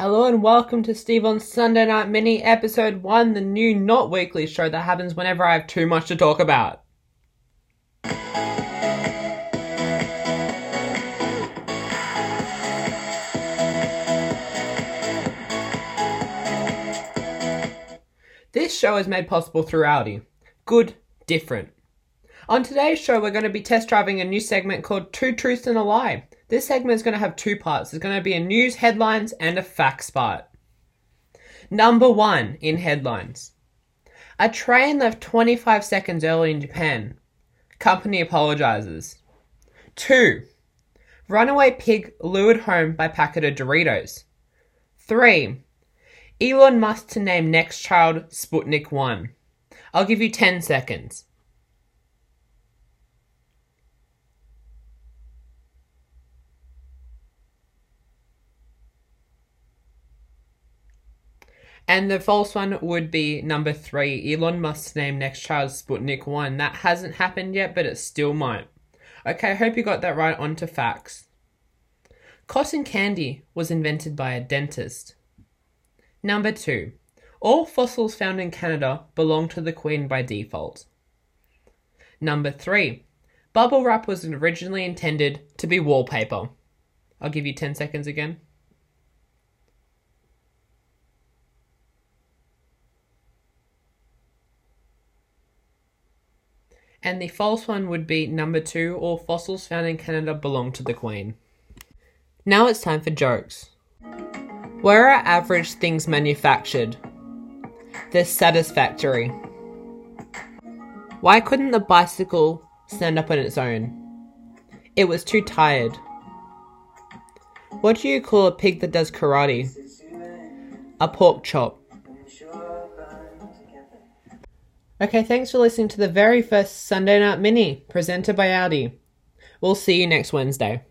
Hello and welcome to Steve on Sunday Night Mini, episode 1, the new not weekly show that happens whenever I have too much to talk about. This show is made possible through Audi. Good, different. On today's show, we're going to be test driving a new segment called Two Truths and a Lie. This segment is going to have two parts. There's going to be a news headlines and a facts part. Number one in headlines. A train left 25 seconds early in Japan. Company apologizes. Two. Runaway pig lured home by packet of Doritos. Three. Elon Musk to name next child Sputnik 1. I'll give you 10 seconds. And the false one would be number three. Elon Musk's name next child Sputnik 1. That hasn't happened yet, but it still might. Okay, I hope you got that right onto facts. Cotton candy was invented by a dentist. Number two. All fossils found in Canada belong to the Queen by default. Number three. Bubble wrap was originally intended to be wallpaper. I'll give you 10 seconds again. And the false one would be number two all fossils found in Canada belong to the Queen. Now it's time for jokes. Where are average things manufactured? They're satisfactory. Why couldn't the bicycle stand up on its own? It was too tired. What do you call a pig that does karate? A pork chop. Okay, thanks for listening to the very first Sunday Night Mini presented by Audi. We'll see you next Wednesday.